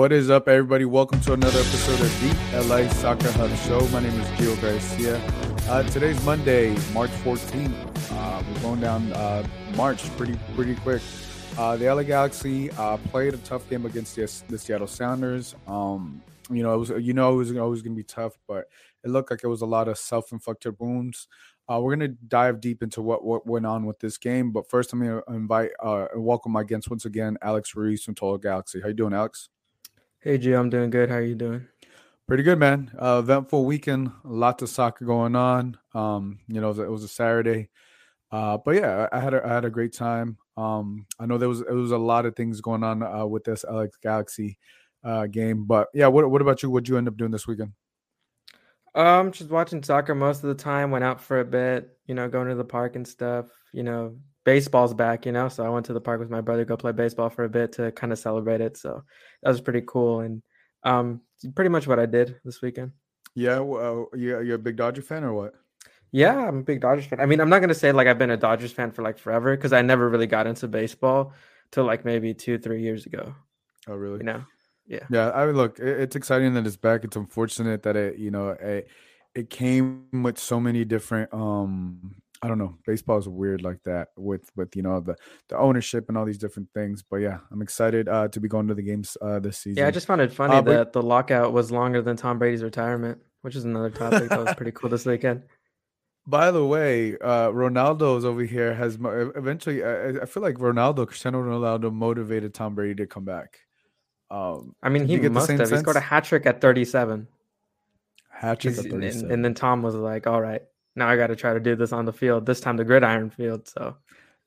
What is up, everybody? Welcome to another episode of the LA Soccer Hub Show. My name is Gio Garcia. Uh, today's Monday, March 14th. Uh, we're going down uh, March pretty pretty quick. Uh, the LA Galaxy uh, played a tough game against the, the Seattle Sounders. Um, you know, it was you know it was always going to be tough, but it looked like it was a lot of self-inflicted wounds. Uh, we're going to dive deep into what, what went on with this game, but first, I'm going to invite and welcome my guest once again, Alex Ruiz from Total Galaxy. How you doing, Alex? Hey, G, I'm doing good. How are you doing? Pretty good, man. Uh, eventful weekend, lots of soccer going on. Um, you know, it was, it was a Saturday, uh, but yeah, I had a, I had a great time. Um, I know there was it was a lot of things going on uh, with this LA Galaxy uh, game, but yeah, what what about you? What'd you end up doing this weekend? Um, just watching soccer most of the time. Went out for a bit, you know, going to the park and stuff. You know, baseball's back, you know, so I went to the park with my brother, go play baseball for a bit to kind of celebrate it. So that was pretty cool, and um, pretty much what I did this weekend. Yeah, well, you you're a big Dodger fan or what? Yeah, I'm a big Dodgers fan. I mean, I'm not gonna say like I've been a Dodgers fan for like forever because I never really got into baseball till like maybe two, three years ago. Oh, really? You know? Yeah. Yeah. I mean, look, it's exciting that it's back. It's unfortunate that it, you know, it, it came with so many different um I don't know. Baseball is weird like that with with you know the the ownership and all these different things. But yeah, I'm excited uh, to be going to the games uh, this season. Yeah, I just found it funny uh, that but... the lockout was longer than Tom Brady's retirement, which is another topic that was pretty cool this weekend. By the way, uh, Ronaldo's over here has eventually. I, I, feel like Ronaldo, Cristiano Ronaldo, motivated Tom Brady to come back. Um, I mean, he must have. Sense? He scored a hat trick at 37. Hat trick at 37. And, and, then Tom was like, "All right, now I got to try to do this on the field. This time the gridiron field." So.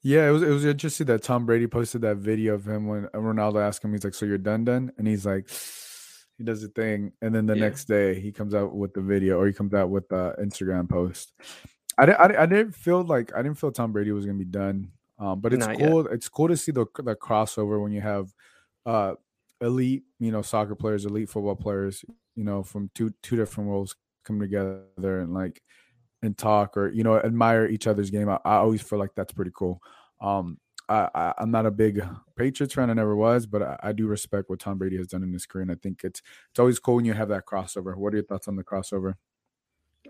Yeah, it was it was interesting that Tom Brady posted that video of him when Ronaldo asked him, he's like, "So you're done, done?" And he's like, he does the thing, and then the yeah. next day he comes out with the video, or he comes out with the Instagram post. I didn't, I, I didn't feel like I didn't feel Tom Brady was gonna be done, um, but it's Not cool. Yet. It's cool to see the the crossover when you have uh, elite, you know, soccer players, elite football players, you know, from two two different worlds come together and like and talk or you know admire each other's game. I, I always feel like that's pretty cool. Um, I, am not a big Patriots fan. I never was, but I, I, do respect what Tom Brady has done in his career, and I think it's it's always cool when you have that crossover. What are your thoughts on the crossover?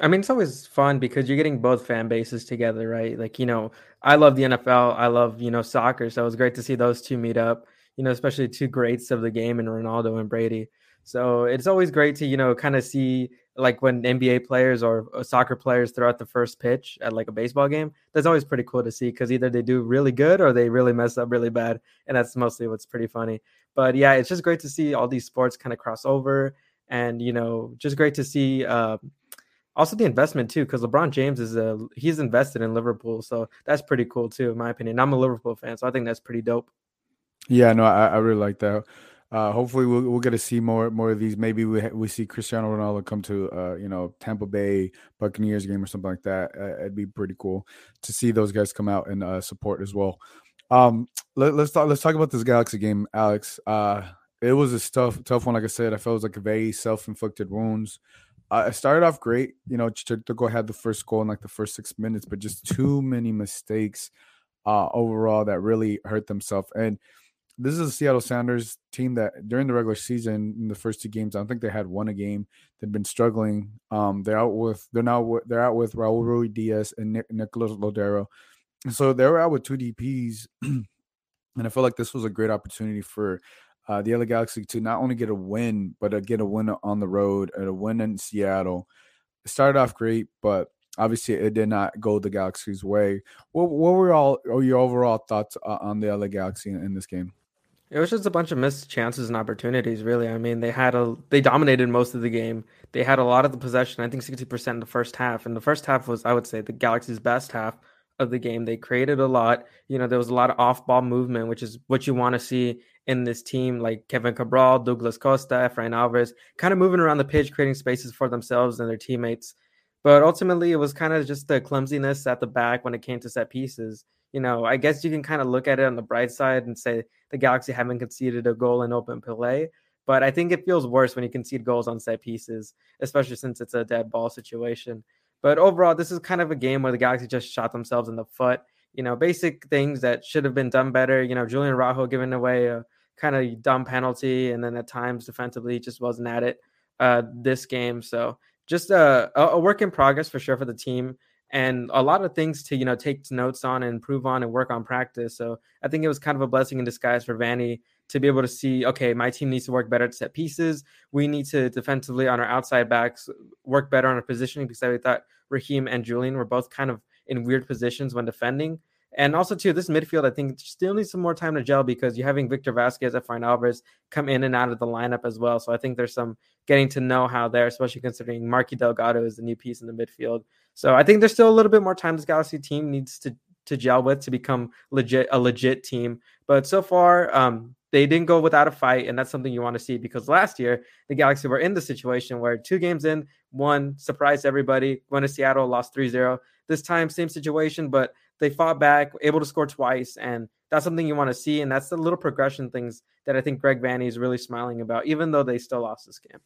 I mean, it's always fun because you're getting both fan bases together, right? Like, you know, I love the NFL, I love you know soccer, so it was great to see those two meet up. You know, especially two greats of the game in Ronaldo and Brady. So it's always great to you know kind of see like when NBA players or uh, soccer players throw out the first pitch at like a baseball game, that's always pretty cool to see because either they do really good or they really mess up really bad. And that's mostly what's pretty funny. But yeah, it's just great to see all these sports kind of cross over and, you know, just great to see uh, also the investment too, because LeBron James is a he's invested in Liverpool. So that's pretty cool too, in my opinion. I'm a Liverpool fan, so I think that's pretty dope. Yeah, no, I, I really like that. Uh, hopefully, we'll, we'll get to see more more of these. Maybe we we see Cristiano Ronaldo come to uh, you know Tampa Bay Buccaneers game or something like that. Uh, it'd be pretty cool to see those guys come out and uh, support as well. Um, let, us talk. Let's talk about this Galaxy game, Alex. Uh, it was a tough tough one. Like I said, I felt it was like a very self inflicted wounds. Uh, I started off great, you know, go ahead the first goal in like the first six minutes, but just too many mistakes uh, overall that really hurt themselves and this is a Seattle Sounders team that during the regular season in the first two games, I don't think they had won a game. They've been struggling. Um, they're out with they're now they're out with Raul Ruidíaz and Nick, Nicolas Lodeiro. So they were out with two DPs, and I felt like this was a great opportunity for uh, the LA Galaxy to not only get a win, but get a win on the road and a win in Seattle. It started off great, but obviously it did not go the Galaxy's way. What, what were all your overall thoughts on the LA Galaxy in, in this game? It was just a bunch of missed chances and opportunities, really. I mean, they had a they dominated most of the game. They had a lot of the possession. I think sixty percent in the first half, and the first half was, I would say, the Galaxy's best half of the game. They created a lot. You know, there was a lot of off ball movement, which is what you want to see in this team, like Kevin Cabral, Douglas Costa, Efrain Alvarez, kind of moving around the pitch, creating spaces for themselves and their teammates. But ultimately, it was kind of just the clumsiness at the back when it came to set pieces you know, I guess you can kind of look at it on the bright side and say the Galaxy haven't conceded a goal in open play. But I think it feels worse when you concede goals on set pieces, especially since it's a dead ball situation. But overall, this is kind of a game where the Galaxy just shot themselves in the foot. You know, basic things that should have been done better. You know, Julian Araujo giving away a kind of dumb penalty, and then at times defensively just wasn't at it uh, this game. So just a, a work in progress for sure for the team and a lot of things to you know take notes on and improve on and work on practice. So I think it was kind of a blessing in disguise for Vanney to be able to see, okay, my team needs to work better at set pieces. We need to defensively on our outside backs work better on our positioning because I thought Raheem and Julian were both kind of in weird positions when defending. And also, too, this midfield, I think, still needs some more time to gel because you're having Victor Vasquez, Efrain Alvarez come in and out of the lineup as well. So I think there's some getting to know how there, especially considering Marky Delgado is the new piece in the midfield. So I think there's still a little bit more time this Galaxy team needs to to gel with to become legit a legit team. But so far, um, they didn't go without a fight, and that's something you want to see because last year the Galaxy were in the situation where two games in, one surprised everybody, went to Seattle, lost 3-0. This time, same situation, but they fought back, able to score twice, and that's something you want to see. And that's the little progression things that I think Greg Vanney is really smiling about, even though they still lost this game.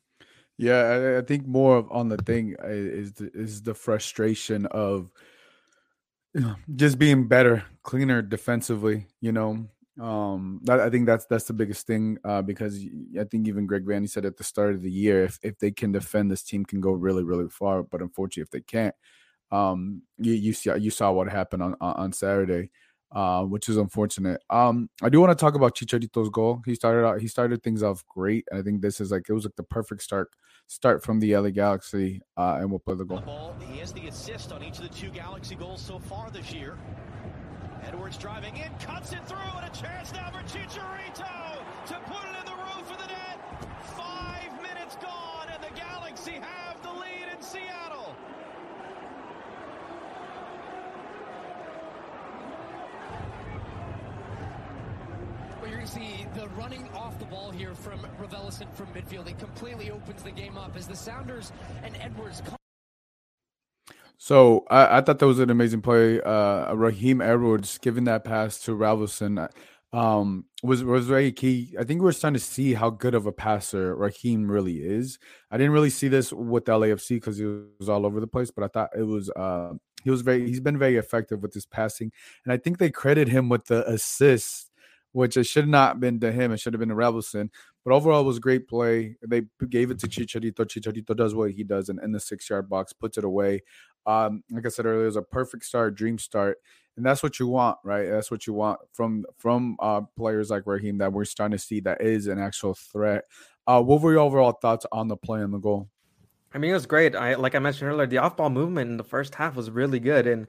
Yeah, I, I think more on the thing uh, is the, is the frustration of just being better, cleaner defensively. You know, um, that, I think that's that's the biggest thing uh, because I think even Greg Vanney said at the start of the year, if if they can defend, this team can go really really far. But unfortunately, if they can't, um, you you saw you saw what happened on on Saturday uh, which is unfortunate. Um, I do want to talk about Chicharito's goal. He started out, he started things off great. I think this is like it was like the perfect start start from the LA Galaxy, uh, and we'll play the goal. The ball, he has the assist on each of the two Galaxy goals so far this year. Edwards driving in, cuts it through, and a chance now for Chicharito to put it in the roof of the net. See the running off the ball here from Raveloson from midfield. It completely opens the game up as the Sounders and Edwards. Come- so I, I, thought that was an amazing play. Uh, Raheem Edwards giving that pass to Raveloson um, was was very key. I think we are starting to see how good of a passer Raheem really is. I didn't really see this with LAFC because he was all over the place, but I thought it was uh, he was very he's been very effective with his passing, and I think they credit him with the assist which it should not have been to him. It should have been to Raveloson. But overall, it was a great play. They gave it to Chicharito. Chicharito does what he does and in the six yard box, puts it away. Um, like I said earlier, it was a perfect start, dream start. And that's what you want, right? That's what you want from from uh, players like Raheem that we're starting to see that is an actual threat. Uh, what were your overall thoughts on the play and the goal? I mean, it was great. I like I mentioned earlier, the off-ball movement in the first half was really good, and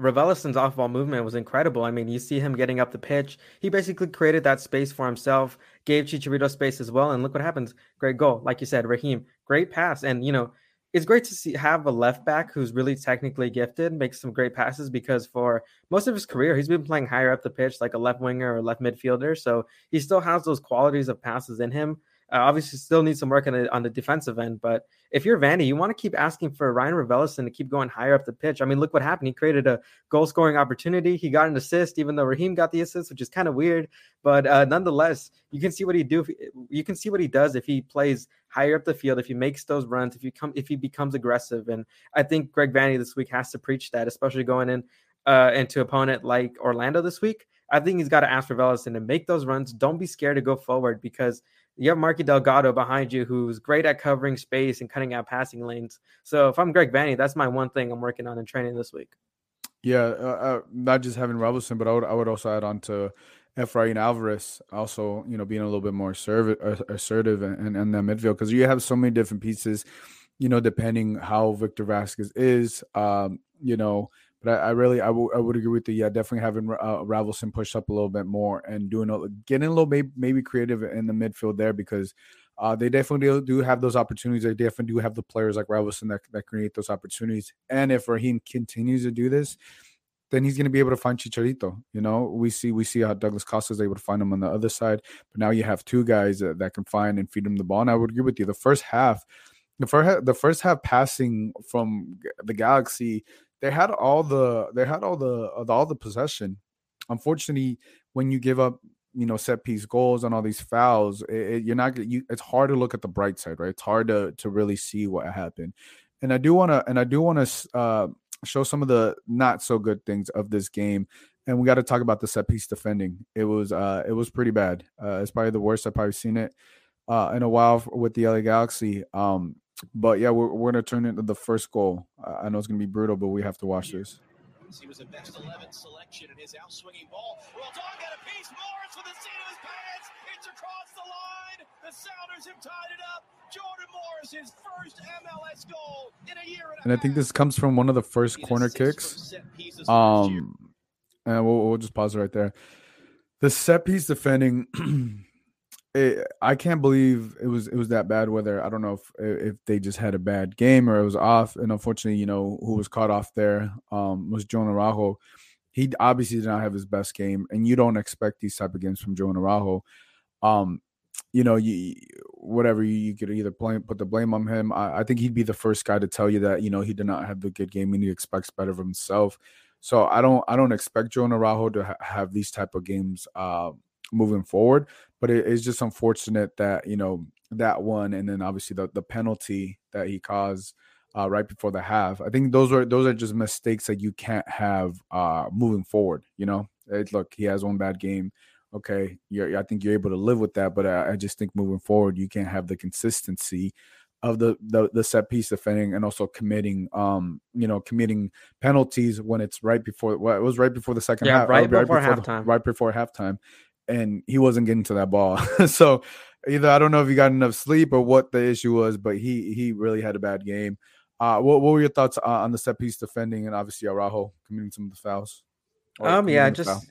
Raveloson's off-ball movement was incredible. I mean, you see him getting up the pitch. He basically created that space for himself, gave Chicharito space as well, and look what happens. Great goal, like you said, Raheem. Great pass, and you know, it's great to see have a left back who's really technically gifted, makes some great passes because for most of his career, he's been playing higher up the pitch, like a left winger or left midfielder. So he still has those qualities of passes in him. Uh, obviously, still needs some work on the, on the defensive end. But if you're Vanney, you want to keep asking for Rayan Raveloson to keep going higher up the pitch. I mean, look what happened. He created a goal scoring opportunity. He got an assist, even though Raheem got the assist, which is kind of weird. But uh, nonetheless, you can see what he do. You can see what he does if he plays higher up the field, if he makes those runs, if he come, if he becomes aggressive. And I think Greg Vanney this week has to preach that, especially going in uh, into opponent like Orlando this week. I think he's got to ask for to make those runs. Don't be scared to go forward because you have Marky Delgado behind you who's great at covering space and cutting out passing lanes. So if I'm Greg Vanney, that's my one thing I'm working on in training this week. Yeah, uh, uh, not just having Robinson, but I would I would also add on to Efrain Alvarez also, you know, being a little bit more assertive, assertive and in, the midfield because you have so many different pieces, you know, depending how Victor Vasquez is, um, you know, but I, I really I, w- I would agree with you. Yeah, definitely having uh, Raveloson push up a little bit more and doing a, getting a little maybe, maybe creative in the midfield there because uh, they definitely do have those opportunities. They definitely do have the players like Raveloson that, that create those opportunities. And if Raheem continues to do this, then he's going to be able to find Chicharito. You know, we see we see how Douglas Costa is able to find him on the other side, but now you have two guys that, that can find and feed him the ball. And I would agree with you. The first half, the first the first half passing from the Galaxy they had all the they had all the all the possession. Unfortunately, when you give up, you know, set piece goals and all these fouls, it, it, you're not you. It's hard to look at the bright side, right? It's hard to to really see what happened. And I do want to and I do want to uh, show some of the not so good things of this game. And we got to talk about the set piece defending. It was uh it was pretty bad. Uh, it's probably the worst I've probably seen it uh, in a while with the LA Galaxy. Um, but yeah, we're, we're gonna turn into the first goal. I know it's gonna be brutal, but we have to watch this. He was a best 11 selection in his outswinging ball. Well, dog got a piece. Morris with the seat of his pants. It's across the line. The Sounders have tied it up. Jordan Morris, his first MLS goal in a year and, and I think this comes from one of the first corner kicks. Um, and we'll, we'll just pause right there. The set piece defending it, I can't believe it was it was that bad. weather. I don't know if if they just had a bad game or it was off, and unfortunately, you know, who was caught off there um, was Julian Araujo. He obviously did not have his best game, and you don't expect these type of games from Julian Araujo. Um, you know, you whatever you, you could either blame put the blame on him. I, I, think he'd be the first guy to tell you that you know he did not have the good game and he expects better of himself. So I don't I don't expect Julian Araujo to ha- have these type of games. Uh, moving forward. But it is just unfortunate that you know that one, and then obviously the the penalty that he caused uh, right before the half. I think those are those are just mistakes that you can't have uh, moving forward. You know, it, look, he has one bad game. Okay, you're, I think you're able to live with that, but I, I just think moving forward, you can't have the consistency of the, the the set piece defending and also committing um you know committing penalties when it's right before well, it was right before the second yeah, half right, right before, before halftime the, right before halftime and he wasn't getting to that ball. so either I don't know if he got enough sleep or what the issue was, but he he really had a bad game. Uh, what, what were your thoughts uh, on the set piece defending and obviously Araujo committing some of the fouls? Um, yeah, just foul?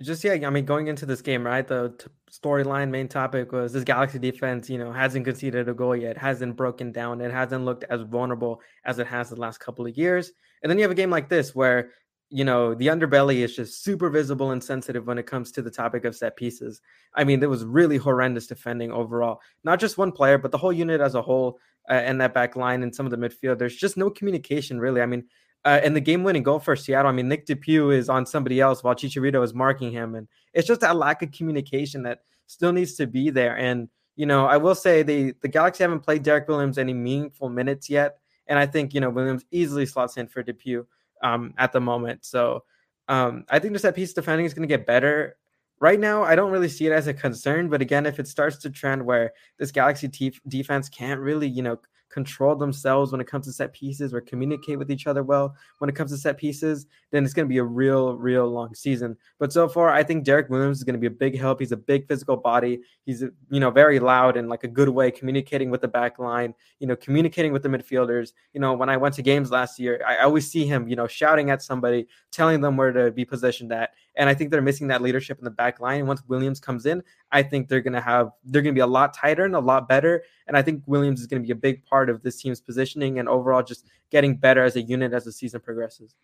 just yeah. I mean, going into this game, right? The t- storyline main topic was this Galaxy defense. You know, hasn't conceded a goal yet, hasn't broken down, it hasn't looked as vulnerable as it has the last couple of years. And then you have a game like this where you know, the underbelly is just super visible and sensitive when it comes to the topic of set pieces. I mean, there was really horrendous defending overall. Not just one player, but the whole unit as a whole, uh, and that back line and some of the midfield. There's just no communication, really. I mean, uh, and the game-winning goal for Seattle. I mean, Nick DePuy is on somebody else while Chicharito is marking him, and it's just that lack of communication that still needs to be there. And you know, I will say the the Galaxy haven't played Derek Williams any meaningful minutes yet, and I think you know Williams easily slots in for DePuy um, at the moment. So um, I think the set piece defending is going to get better. Right now, I don't really see it as a concern, but again, if it starts to trend where this Galaxy t- defense can't really, you know, control themselves when it comes to set pieces or communicate with each other well when it comes to set pieces, then it's going to be a real, real long season. But so far, I think Derek Williams is going to be a big help. He's a big physical body. He's, you know, very loud and like a good way communicating with the back line, you know, communicating with the midfielders. You know, when I went to games last year, I always see him, you know, shouting at somebody, telling them where to be positioned at. And I think they're missing that leadership in the back line. And once Williams comes in, I think they're going to have, they're going to be a lot tighter and a lot better. And I think Williams is going to be a big part of this team's positioning and overall just getting better as a unit as the season progresses.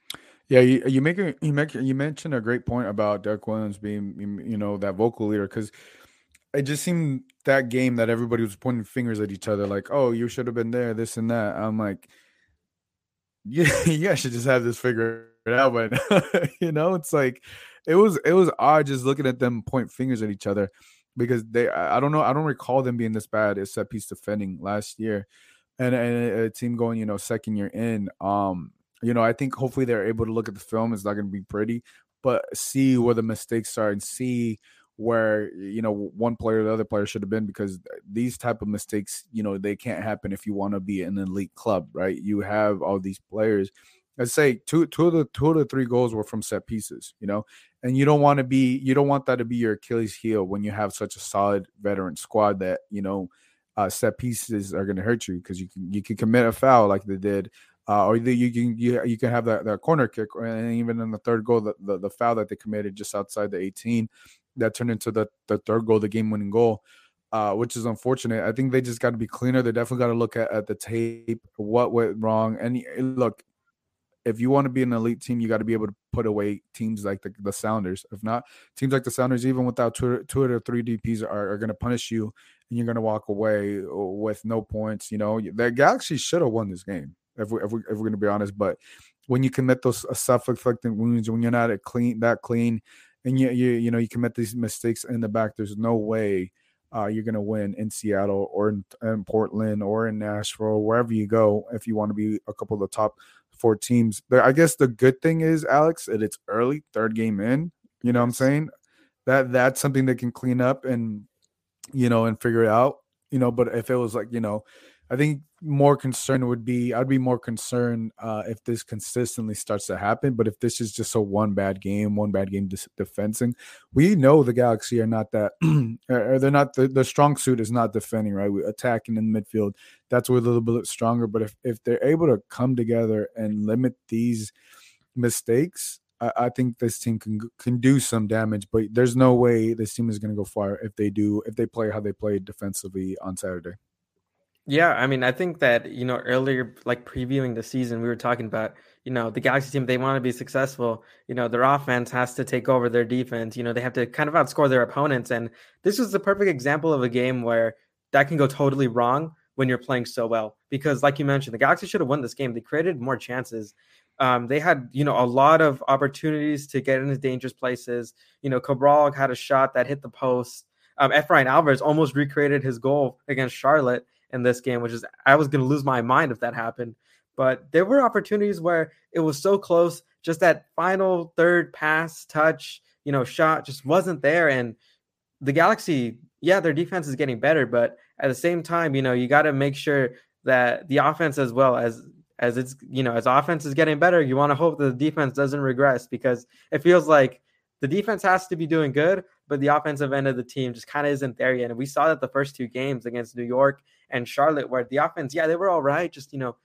Yeah, you, you make a, you make you mentioned a great point about Derek Williams being you know that vocal leader because it just seemed that game that everybody was pointing fingers at each other like oh you should have been there this and that I'm like yeah you guys should just have this figured out but you know it's like it was it was odd just looking at them point fingers at each other because they I don't know I don't recall them being this bad at set piece defending last year, and, and a team going you know second year in. Um, you know I think hopefully they're able to look at the film. It's not going to be pretty, but see where the mistakes are and see where you know one player or the other player should have been because these type of mistakes you know they can't happen if you want to be an elite club right you have all these players I'd say two two of the two of the three goals were from set pieces, you know, and you don't want to be you don't want that to be your Achilles heel when you have such a solid veteran squad that you know uh, set pieces are going to hurt you because you can you can commit a foul like they did, uh, or you can you, you can have that, that corner kick, and even in the third goal, the, the, the foul that they committed just outside the 18, that turned into the the third goal, the game winning goal. Uh, which is unfortunate. I think they just got to be cleaner. They definitely got to look at, at the tape, what went wrong. And look, if you want to be an elite team, you got to be able to put away teams like the, the Sounders. If not, teams like the Sounders, even without two, two or three DPs, are, are going to punish you, and you're going to walk away with no points. You know, the Galaxy should have won this game if we if, we, if we're going to be honest. But when you commit those uh, self-inflicted wounds, when you're not a clean that clean, and you you you know you commit these mistakes in the back, there's no way uh, you're going to win in Seattle or in, in, Portland or in Nashville, wherever you go, if you want to be a couple of the top four teams. But I guess the good thing is, Alex, that it's early, third game in. You know what I'm saying? That that's something they can clean up and you know and figure it out. You know, but if it was like you know I think more concern would be I'd be more concerned uh, if this consistently starts to happen. But if this is just a one bad game, one bad game dis- defending, we know the Galaxy are not that, or they're not the, the strong suit is not defending, right? We attacking in the midfield. That's where a little bit stronger. But if if they're able to come together and limit these mistakes, I, I think this team can can do some damage. But there's no way this team is going to go far if they do if they play how they played defensively on Saturday. Yeah, I mean, I think that, you know, earlier, like previewing the season, we were talking about, you know, the Galaxy team, they want to be successful. You know, their offense has to take over their defense. You know, they have to kind of outscore their opponents. And this was the perfect example of a game where that can go totally wrong when you're playing so well. Because, like you mentioned, the Galaxy should have won this game. They created more chances. Um, they had, you know, a lot of opportunities to get into dangerous places. You know, Cabral had a shot that hit the post. Um, Efrain Alvarez almost recreated his goal against Charlotte in this game, which is I was going to lose my mind if that happened. But there were opportunities where it was so close, just that final third pass, touch, you know, shot just wasn't there. And the Galaxy, yeah, their defense is getting better, but at the same time, you know, you got to make sure that the offense as well as as it's you know as offense is getting better, you want to hope that the defense doesn't regress because it feels like the defense has to be doing good, but the offensive end of the team just kind of isn't there yet. And we saw that the first two games against New York and Charlotte, where the offense, yeah, they were all right, just you know,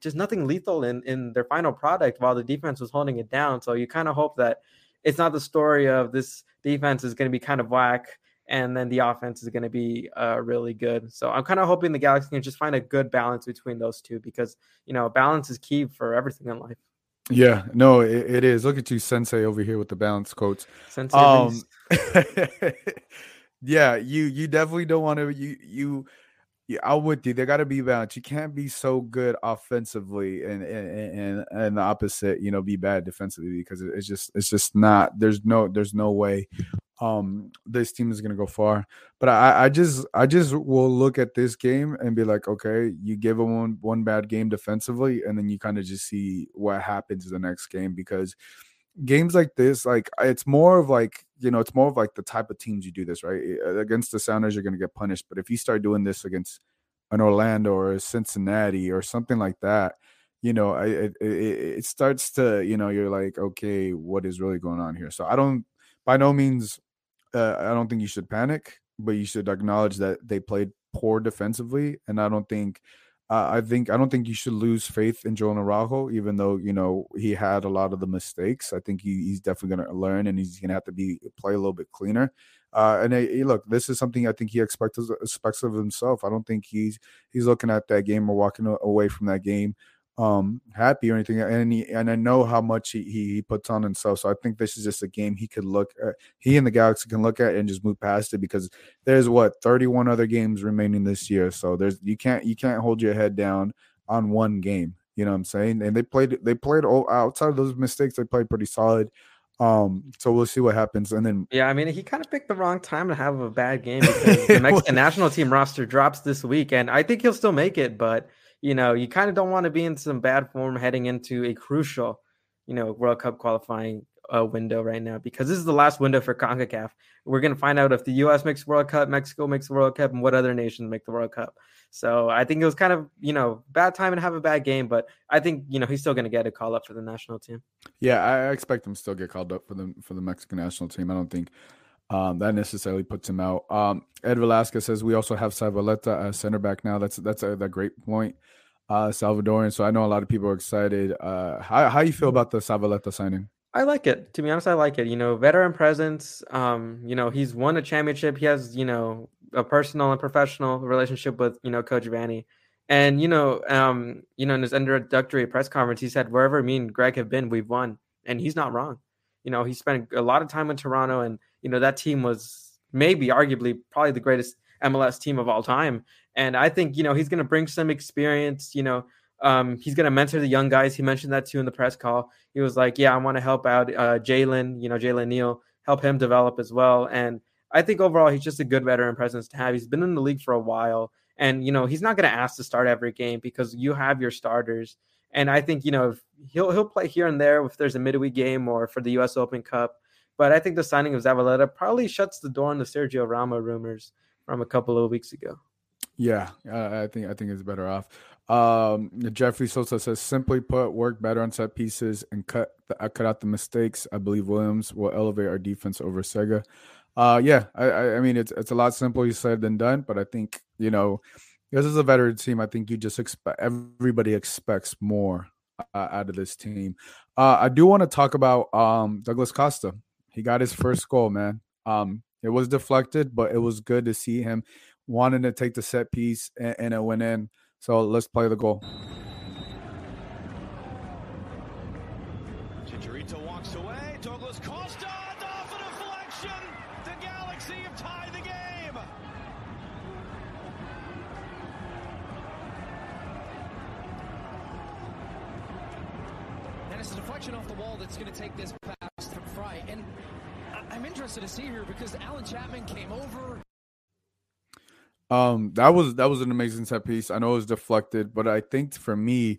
just nothing lethal in in their final product, while the defense was holding it down. So you kind of hope that it's not the story of this defense is going to be kind of whack and then the offense is going to be uh, really good. So I'm kind of hoping the Galaxy can just find a good balance between those two because you know balance is key for everything in life. Yeah, no, it, it is. Look at you, Sensei, over here with the balance quotes. Sensei. Um, yeah, you you definitely don't want to you you yeah, I'm with you. They got to be balanced. You can't be so good offensively and and, and and the opposite, you know, be bad defensively because it's just it's just not. There's no there's no way um this team is gonna go far. But I I just I just will look at this game and be like, okay, you give them one one bad game defensively, and then you kind of just see what happens the next game because games like this, like it's more of like you know, it's more of like the type of teams you do this right against the Sounders, you're to get punished. But if you start doing this against an Orlando or a Cincinnati or something like that, you know, it, it starts to you know, you're like, okay, what is really going on here? So I don't, by no means, uh, I don't think you should panic, but you should acknowledge that they played poor defensively, and I don't think uh, I think I don't think you should lose faith in Joe Araujo, even though you know he had a lot of the mistakes. I think he, he's definitely going to learn, and he's going to have to be play a little bit cleaner. Uh, and hey, look, this is something I think he expects expects of himself. I don't think he's he's looking at that game or walking away from that game um happy or anything and he, and I know how much he, he puts on himself so I think this is just a game he could look at he and the Galaxy can look at and just move past it because there's what 31 other games remaining this year so there's you can't you can't hold your head down on one game you know what I'm saying? And they played they played all outside of those mistakes they played pretty solid um so we'll see what happens and then yeah I mean he kind of picked the wrong time to have a bad game because the Mexican national team roster drops this week and I think he'll still make it but you know, you kind of don't want to be in some bad form heading into a crucial, you know, World Cup qualifying uh, window right now because this is the last window for CONCACAF. We're going to find out if the U.S. makes World Cup, Mexico makes World Cup, and what other nations make the World Cup. So I think it was kind of, you know, bad time and have a bad game, but I think, you know, he's still going to get a call up for the national team. Yeah, I expect him still get called up for the for the Mexican national team. I don't think um, that necessarily puts him out. Um, Ed Velasquez says we also have Zavaleta as center back now. That's that's a, a great point. Uh. So I know a lot of people are excited. Uh, how how you feel about the Zavaleta signing? I like it. To be honest, I like it. You know, veteran presence. Um, you know, he's won a championship. He has, you know, a personal and professional relationship with, you know, Coach Vanney. And you know, um, you know, in his introductory press conference, he said, "Wherever me and Greg have been, we've won," and he's not wrong. You know, he spent a lot of time in Toronto, and you know that team was maybe, arguably, probably the greatest MLS team of all time. And I think, you know, he's going to bring some experience, you know, um, he's going to mentor the young guys. He mentioned that too in the press call. He was like, yeah, I want to help out uh, Jalen, you know, Jalen Neal, help him develop as well. And I think overall he's just a good veteran presence to have. He's been in the league for a while, and you know he's not going to ask to start every game because you have your starters. And I think you know he'll he'll play here and there if there's a midweek game or for the U.S. Open Cup. But I think the signing of Zavaleta probably shuts the door on the Sergio Ramos rumors from a couple of weeks ago. Yeah, I think I think it's better off. Um, Jeffrey Sosa says, simply put, work better on set pieces and cut the, uh, cut out the mistakes. I believe Williams will elevate our defense over Sega. Uh, yeah, I, I mean it's it's a lot simpler said than done, but I think you know this is a veteran team. I think you just expect everybody expects more uh, out of this team. Uh, I do want to talk about um, Douglas Costa. He got his first goal, man. Um, it was deflected, but it was good to see him wanting to take the set piece and, and it went in. So let's play the goal. Chicharito walks away. Douglas Costa off a deflection. The Galaxy have tied the game. And it's a deflection off the wall that's going to take this pass from Frei. And I'm interested to see here because Allen Chapman came over. Um, that was that was an amazing set piece. I know it was deflected, but I think for me,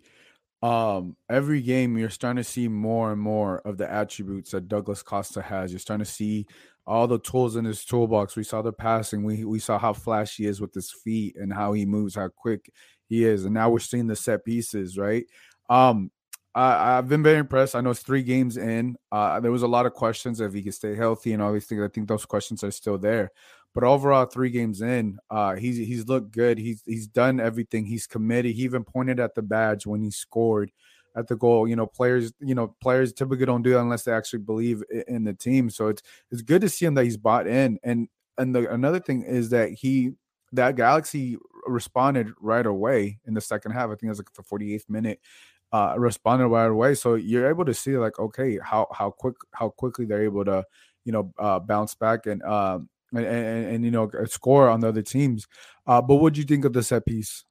um, every game you're starting to see more and more of the attributes that Douglas Costa has. You're starting to see all the tools in his toolbox. We saw the passing. We we saw how flashy he is with his feet and how he moves, how quick he is, and now we're seeing the set pieces. Right. Um, I, I've been very impressed. I know it's three games in. Uh, there was a lot of questions if he could stay healthy and all these things. I think those questions are still there. But overall, three games in, uh, he's he's looked good. He's he's done everything. He's committed. He even pointed at the badge when he scored at the goal. You know, players, you know, players typically don't do that unless they actually believe in the team. So it's it's good to see him that he's bought in. And and the another thing is that he that Galaxy responded right away in the second half. I think it was like the 48th minute. Uh, responded right away. So you're able to see like, okay, how how quick how quickly they're able to, you know, uh, bounce back and um, and, and, and you know score on the other teams. Uh, but what do you think of the set piece?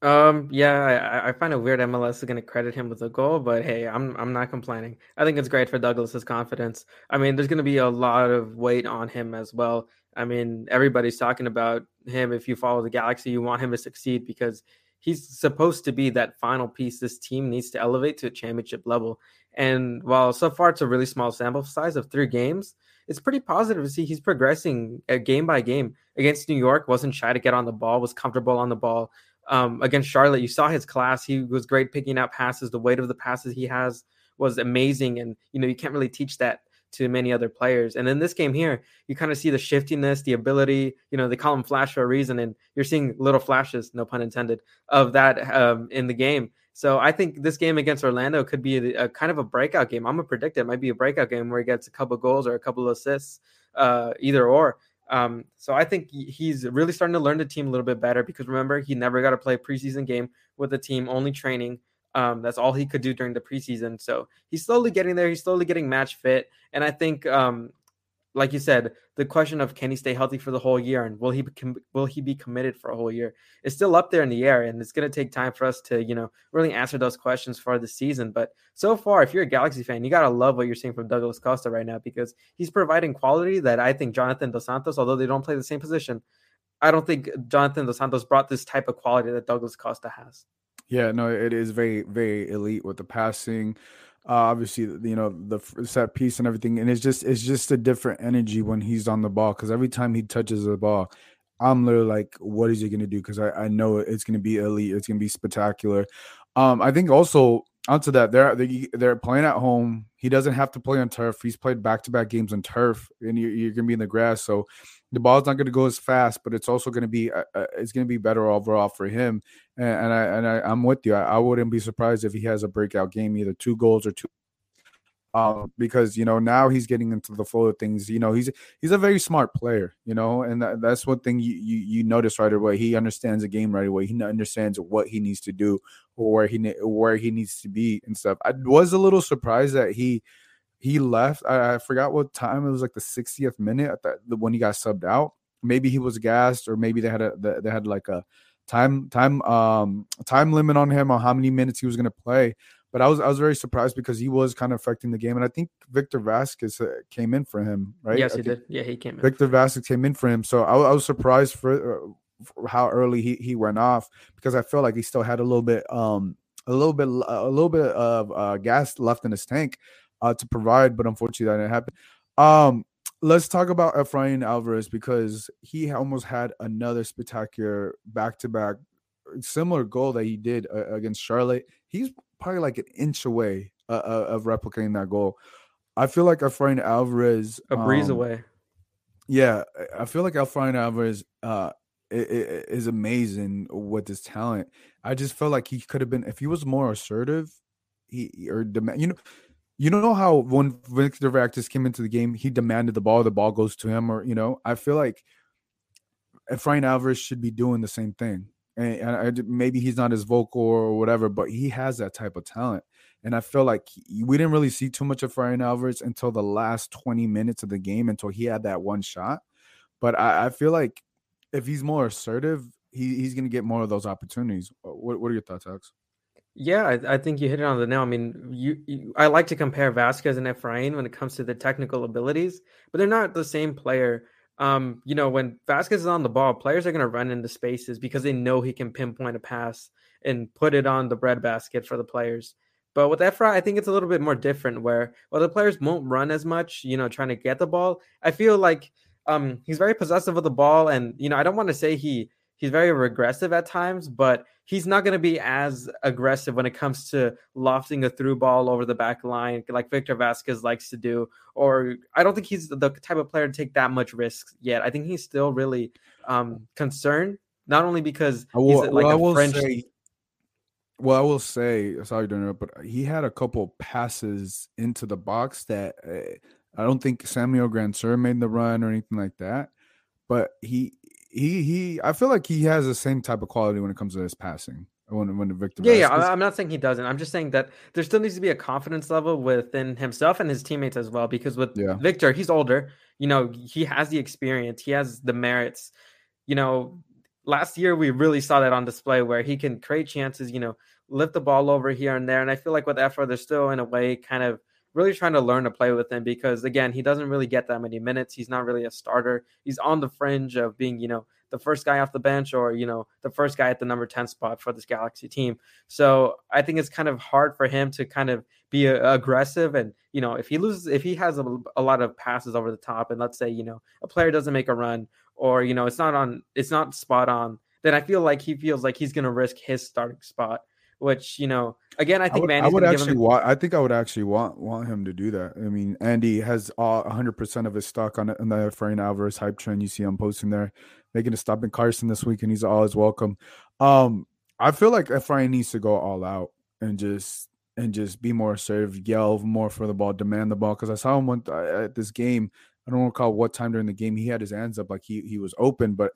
Um, yeah, I, I find it weird MLS is going to credit him with a goal, but hey, I'm I'm not complaining. I think it's great for Douglas's confidence. I mean, there's going to be a lot of weight on him as well. I mean, everybody's talking about him. If you follow the Galaxy, you want him to succeed because he's supposed to be that final piece this team needs to elevate to a championship level. And while so far it's a really small sample size of three games, it's pretty positive to see he's progressing uh, game by game. Against New York, wasn't shy to get on the ball, was comfortable on the ball. Um, against Charlotte, you saw his class. He was great picking out passes. The weight of the passes he has was amazing, and you know you can't really teach that to many other players. And in this game here, you kind of see the shiftiness, the ability. You know, they call him Flash for a reason, and you're seeing little flashes, no pun intended, of that um, in the game. So I think this game against Orlando could be a, a, kind of a breakout game. I'm gonna predict it might be a breakout game where he gets a couple goals or a couple of assists, uh, either or. Um, so I think he's really starting to learn the team a little bit better because remember he never got to play a preseason game with the team, only training. Um, that's all he could do during the preseason. So he's slowly getting there. He's slowly getting match fit, and I think um, like you said, the question of can he stay healthy for the whole year and will he be, will he be committed for a whole year is still up there in the air, and it's going to take time for us to you know really answer those questions for the season. But so far, if you're a Galaxy fan, you gotta love what you're seeing from Douglas Costa right now because he's providing quality that I think Jonathan Dos Santos, although they don't play the same position, I don't think Jonathan Dos Santos brought this type of quality that Douglas Costa has. Yeah, no, it is very very elite with the passing. Uh, obviously you know the set piece and everything and it's just it's just a different energy when he's on the ball because every time he touches the ball i'm literally like what is he to do? Because I, I know it's to be elite it's to be spectacular. Um i think also onto that they're they're playing at home he doesn't have to play on turf he's played back-to-back games on turf and you're, you're going to be in the grass so the ball's not going to go as fast, but it's also going to be uh, uh it's going to be better overall for him. And, and I and I, am with you. I, I, wouldn't be surprised if he has a breakout game, either two goals or two. Um, because you know now he's getting into the flow of things. You know he's he's a very smart player. You know, and that, that's one thing you, you you notice right away. He understands the game right away. He understands what he needs to do or where he where he needs to be and stuff. I was a little surprised that he he left. I, I, forgot what time it was, like the 60th minute at the, when he got subbed out. Maybe he was gassed, or maybe they had a they had like a time time um time limit on him on how many minutes he was going to play. But I was I was very surprised because he was kind of affecting the game, and I think Victor Vasquez uh, came in for him, right? Yes, I he did. Yeah, he came in. Victor Vasquez came in for him, so I, I was surprised for, uh, for how early he, he went off because I felt like he still had a little bit um a little bit a little bit of uh, gas left in his tank uh, to provide, but unfortunately that didn't happen. Um, let's talk about Efrain Alvarez because he almost had another spectacular back to back similar goal that he did uh, against Charlotte. He's probably like an inch away uh, uh of replicating that goal. I feel like Efrain Alvarez a breeze um, away. Yeah, I feel like Efrain Alvarez uh, is amazing with his talent. I just felt like he could have been if he was more assertive. He or demand, you know, you know how when Victor Vasquez came into the game, he demanded the ball, the ball goes to him, or you know, I feel like Efrain Alvarez should be doing the same thing. And, I, maybe he's not as vocal or whatever, but he has that type of talent. And I feel like we didn't really see too much of Efrain Alvarez until the last 20 minutes of the game, until he had that one shot. But I, I feel like if he's more assertive, he, he's going to get more of those opportunities. What, what are your thoughts, Alex? Yeah, I, I, think you hit it on the nail. I mean, you, you, I like to compare Vasquez and Efrain when it comes to the technical abilities, but they're not the same player. Um, you know, when Vasquez is on the ball, players are going to run into spaces because they know he can pinpoint a pass and put it on the breadbasket for the players. But with Efra, I think it's a little bit more different where well the players won't run as much, you know, trying to get the ball. I feel like um he's very possessive of the ball and you know, I don't want to say he he's very regressive at times, but he's not going to be as aggressive when it comes to lofting a through ball over the back line like Victor Vasquez likes to do. Or I don't think he's the type of player to take that much risk yet. I think he's still really um, concerned, not only because will, he's like well, a French. Say, well, I will say, sorry to interrupt, but he had a couple passes into the box that uh, I don't think Samuel Grandsir made the run or anything like that. But he he he I feel like he has the same type of quality when it comes to his passing. When when the victim, yeah, yeah. I'm not saying he doesn't. I'm just saying that there still needs to be a confidence level within himself and his teammates as well. Because with yeah. Victor, he's older. You know, he has the experience. He has the merits. You know, last year we really saw that on display where he can create chances. You know, lift the ball over here and there. And I feel like with Efra, they're still in a way kind of really trying to learn to play with him because again, he doesn't really get that many minutes. He's not really a starter. He's on the fringe of being, you know, the first guy off the bench or, you know, the first guy at the number 10 spot for this Galaxy team. So I think it's kind of hard for him to kind of be a, uh, aggressive. And, you know, if he loses, if he has a, a lot of passes over the top and let's say, you know, a player doesn't make a run or, you know, it's not on, it's not spot on, then I feel like he feels like he's going to risk his starting spot which you know again i think I would, I would actually the- want i think i would actually want want him to do that. I mean andy has all 100% of his stock on, on the Efrain alvarez hype trend you see him posting there making a stop in carson this week and he's always welcome. Um i feel like Efrain needs to go all out and just and just be more assertive yell more for the ball demand the ball because i saw him one, at this game i don't recall what time during the game he had his hands up like he, he was open but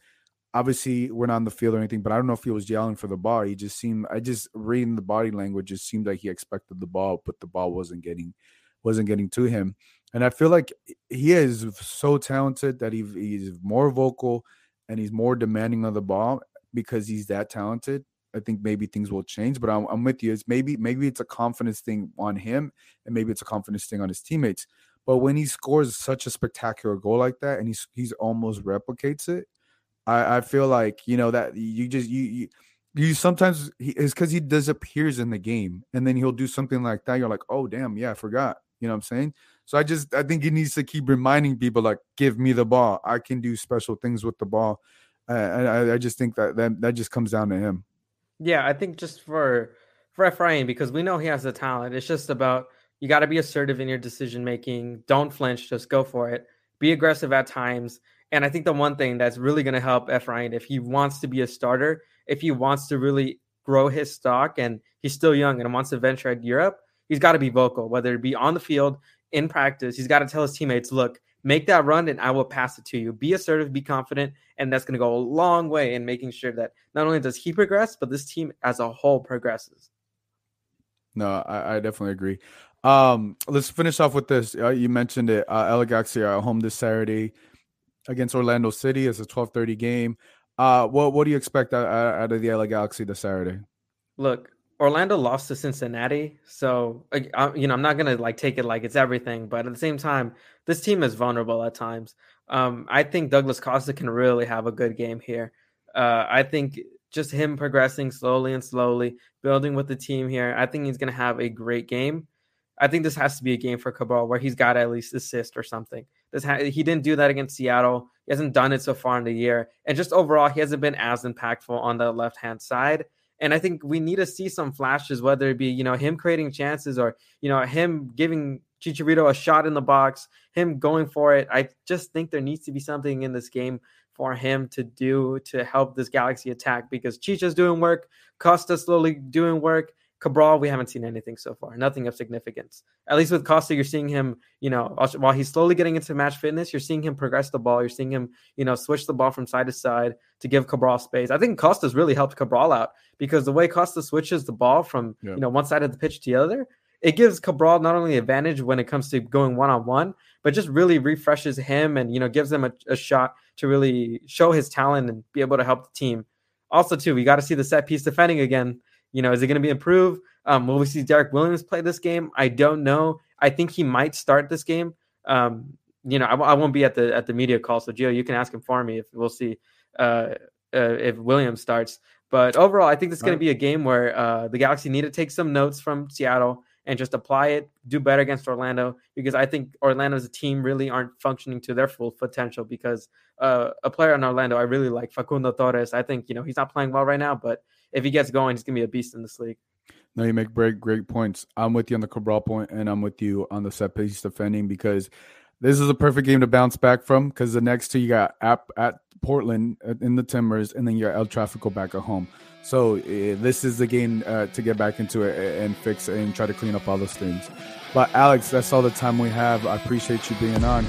obviously we're not on the field or anything, but I don't know if he was yelling for the ball. He just seemed I just reading the body language, it seemed like he expected the ball, but the ball wasn't getting wasn't getting to him. And I feel like he is so talented that he, he's more vocal and he's more demanding of the ball because he's that talented. I think maybe things will change, but I'm, I'm with you. It's maybe maybe it's a confidence thing on him, and maybe it's a confidence thing on his teammates. But when he scores such a spectacular goal like that, and he's he's almost replicates it, I, I feel like you know that you just you you, you sometimes he, it's because he disappears in the game and then he'll do something like that. You're like, oh damn, yeah, I forgot. You know what I'm saying? So I just I think he needs to keep reminding people like, give me the ball. I can do special things with the ball. Uh, I, I just think that, that that just comes down to him. Yeah, I think just for for Efrain because we know he has the talent. It's just about you got to be assertive in your decision making. Don't flinch. Just go for it. Be aggressive at times. And I think the one thing that's really going to help Efrain if he wants to be a starter, if he wants to really grow his stock and he's still young and wants to venture at Europe, he's got to be vocal, whether it be on the field, in practice. He's got to tell his teammates, look, make that run and I will pass it to you. Be assertive, be confident, and that's going to go a long way in making sure that not only does he progress, but this team as a whole progresses. No, I, I definitely agree. Um, let's finish off with this. Uh, you mentioned it. Uh, are home this Saturday against Orlando City. It's a 12:30 game. Uh, what what do you expect out, out of the LA Galaxy this Saturday? Look, Orlando lost to Cincinnati, so you know I'm not gonna like take it like it's everything, but at the same time, this team is vulnerable at times. Um, I think Douglas Costa can really have a good game here. Uh, I think just him progressing slowly and slowly, building with the team here. I think he's gonna have a great game. I think this has to be a game for Cabral where he's got at least assist or something. This ha- he didn't do that against Seattle. He hasn't done it so far in the year, and just overall, he hasn't been as impactful on the left hand side. And I think we need to see some flashes, whether it be, you know, him creating chances or, you know, him giving Chicharito a shot in the box, him going for it. I just think there needs to be something in this game for him to do to help this Galaxy attack because Chicha's doing work, Costa slowly doing work, Cabral, we haven't seen anything so far, nothing of significance. At least with Costa, you're seeing him, you know, while he's slowly getting into match fitness, you're seeing him progress the ball. You're seeing him, you know, switch the ball from side to side to give Cabral space. I think Costa's really helped Cabral out because the way Costa switches the ball from, you know, one side of the pitch to the other, it gives Cabral not only advantage when it comes to going one on one, but just really refreshes him and, you know, gives him a, a shot to really show his talent and be able to help the team. Also, too, we got to see the set piece defending again you know, is it going to be improved? Um, will we see Derrick Williams play this game? I don't know. I think he might start this game. Um, you know, I, I, won't be at the at the media call, so Gio, you can ask him for me if we'll see uh, uh, if Williams starts. But overall, I think this is going to be a game where uh, the Galaxy need to take some notes from Seattle and just apply it, do better against Orlando because I think Orlando as a team really aren't functioning to their full potential. Because uh, a player in Orlando, I really like Facundo Torres. I think you know he's not playing well right now, but if he gets going, he's gonna be a beast in this league. No, you make great great points. I'm with you on the Cabral point, and I'm with you on the set piece defending because this is a perfect game to bounce back from. Because the next two you got at, at Portland uh, in the Timbers, and then you got El Tráfico back at home. So uh, this is the game uh, to get back into it and fix and try to clean up all those things. But Alex, that's all the time we have. I appreciate you being on.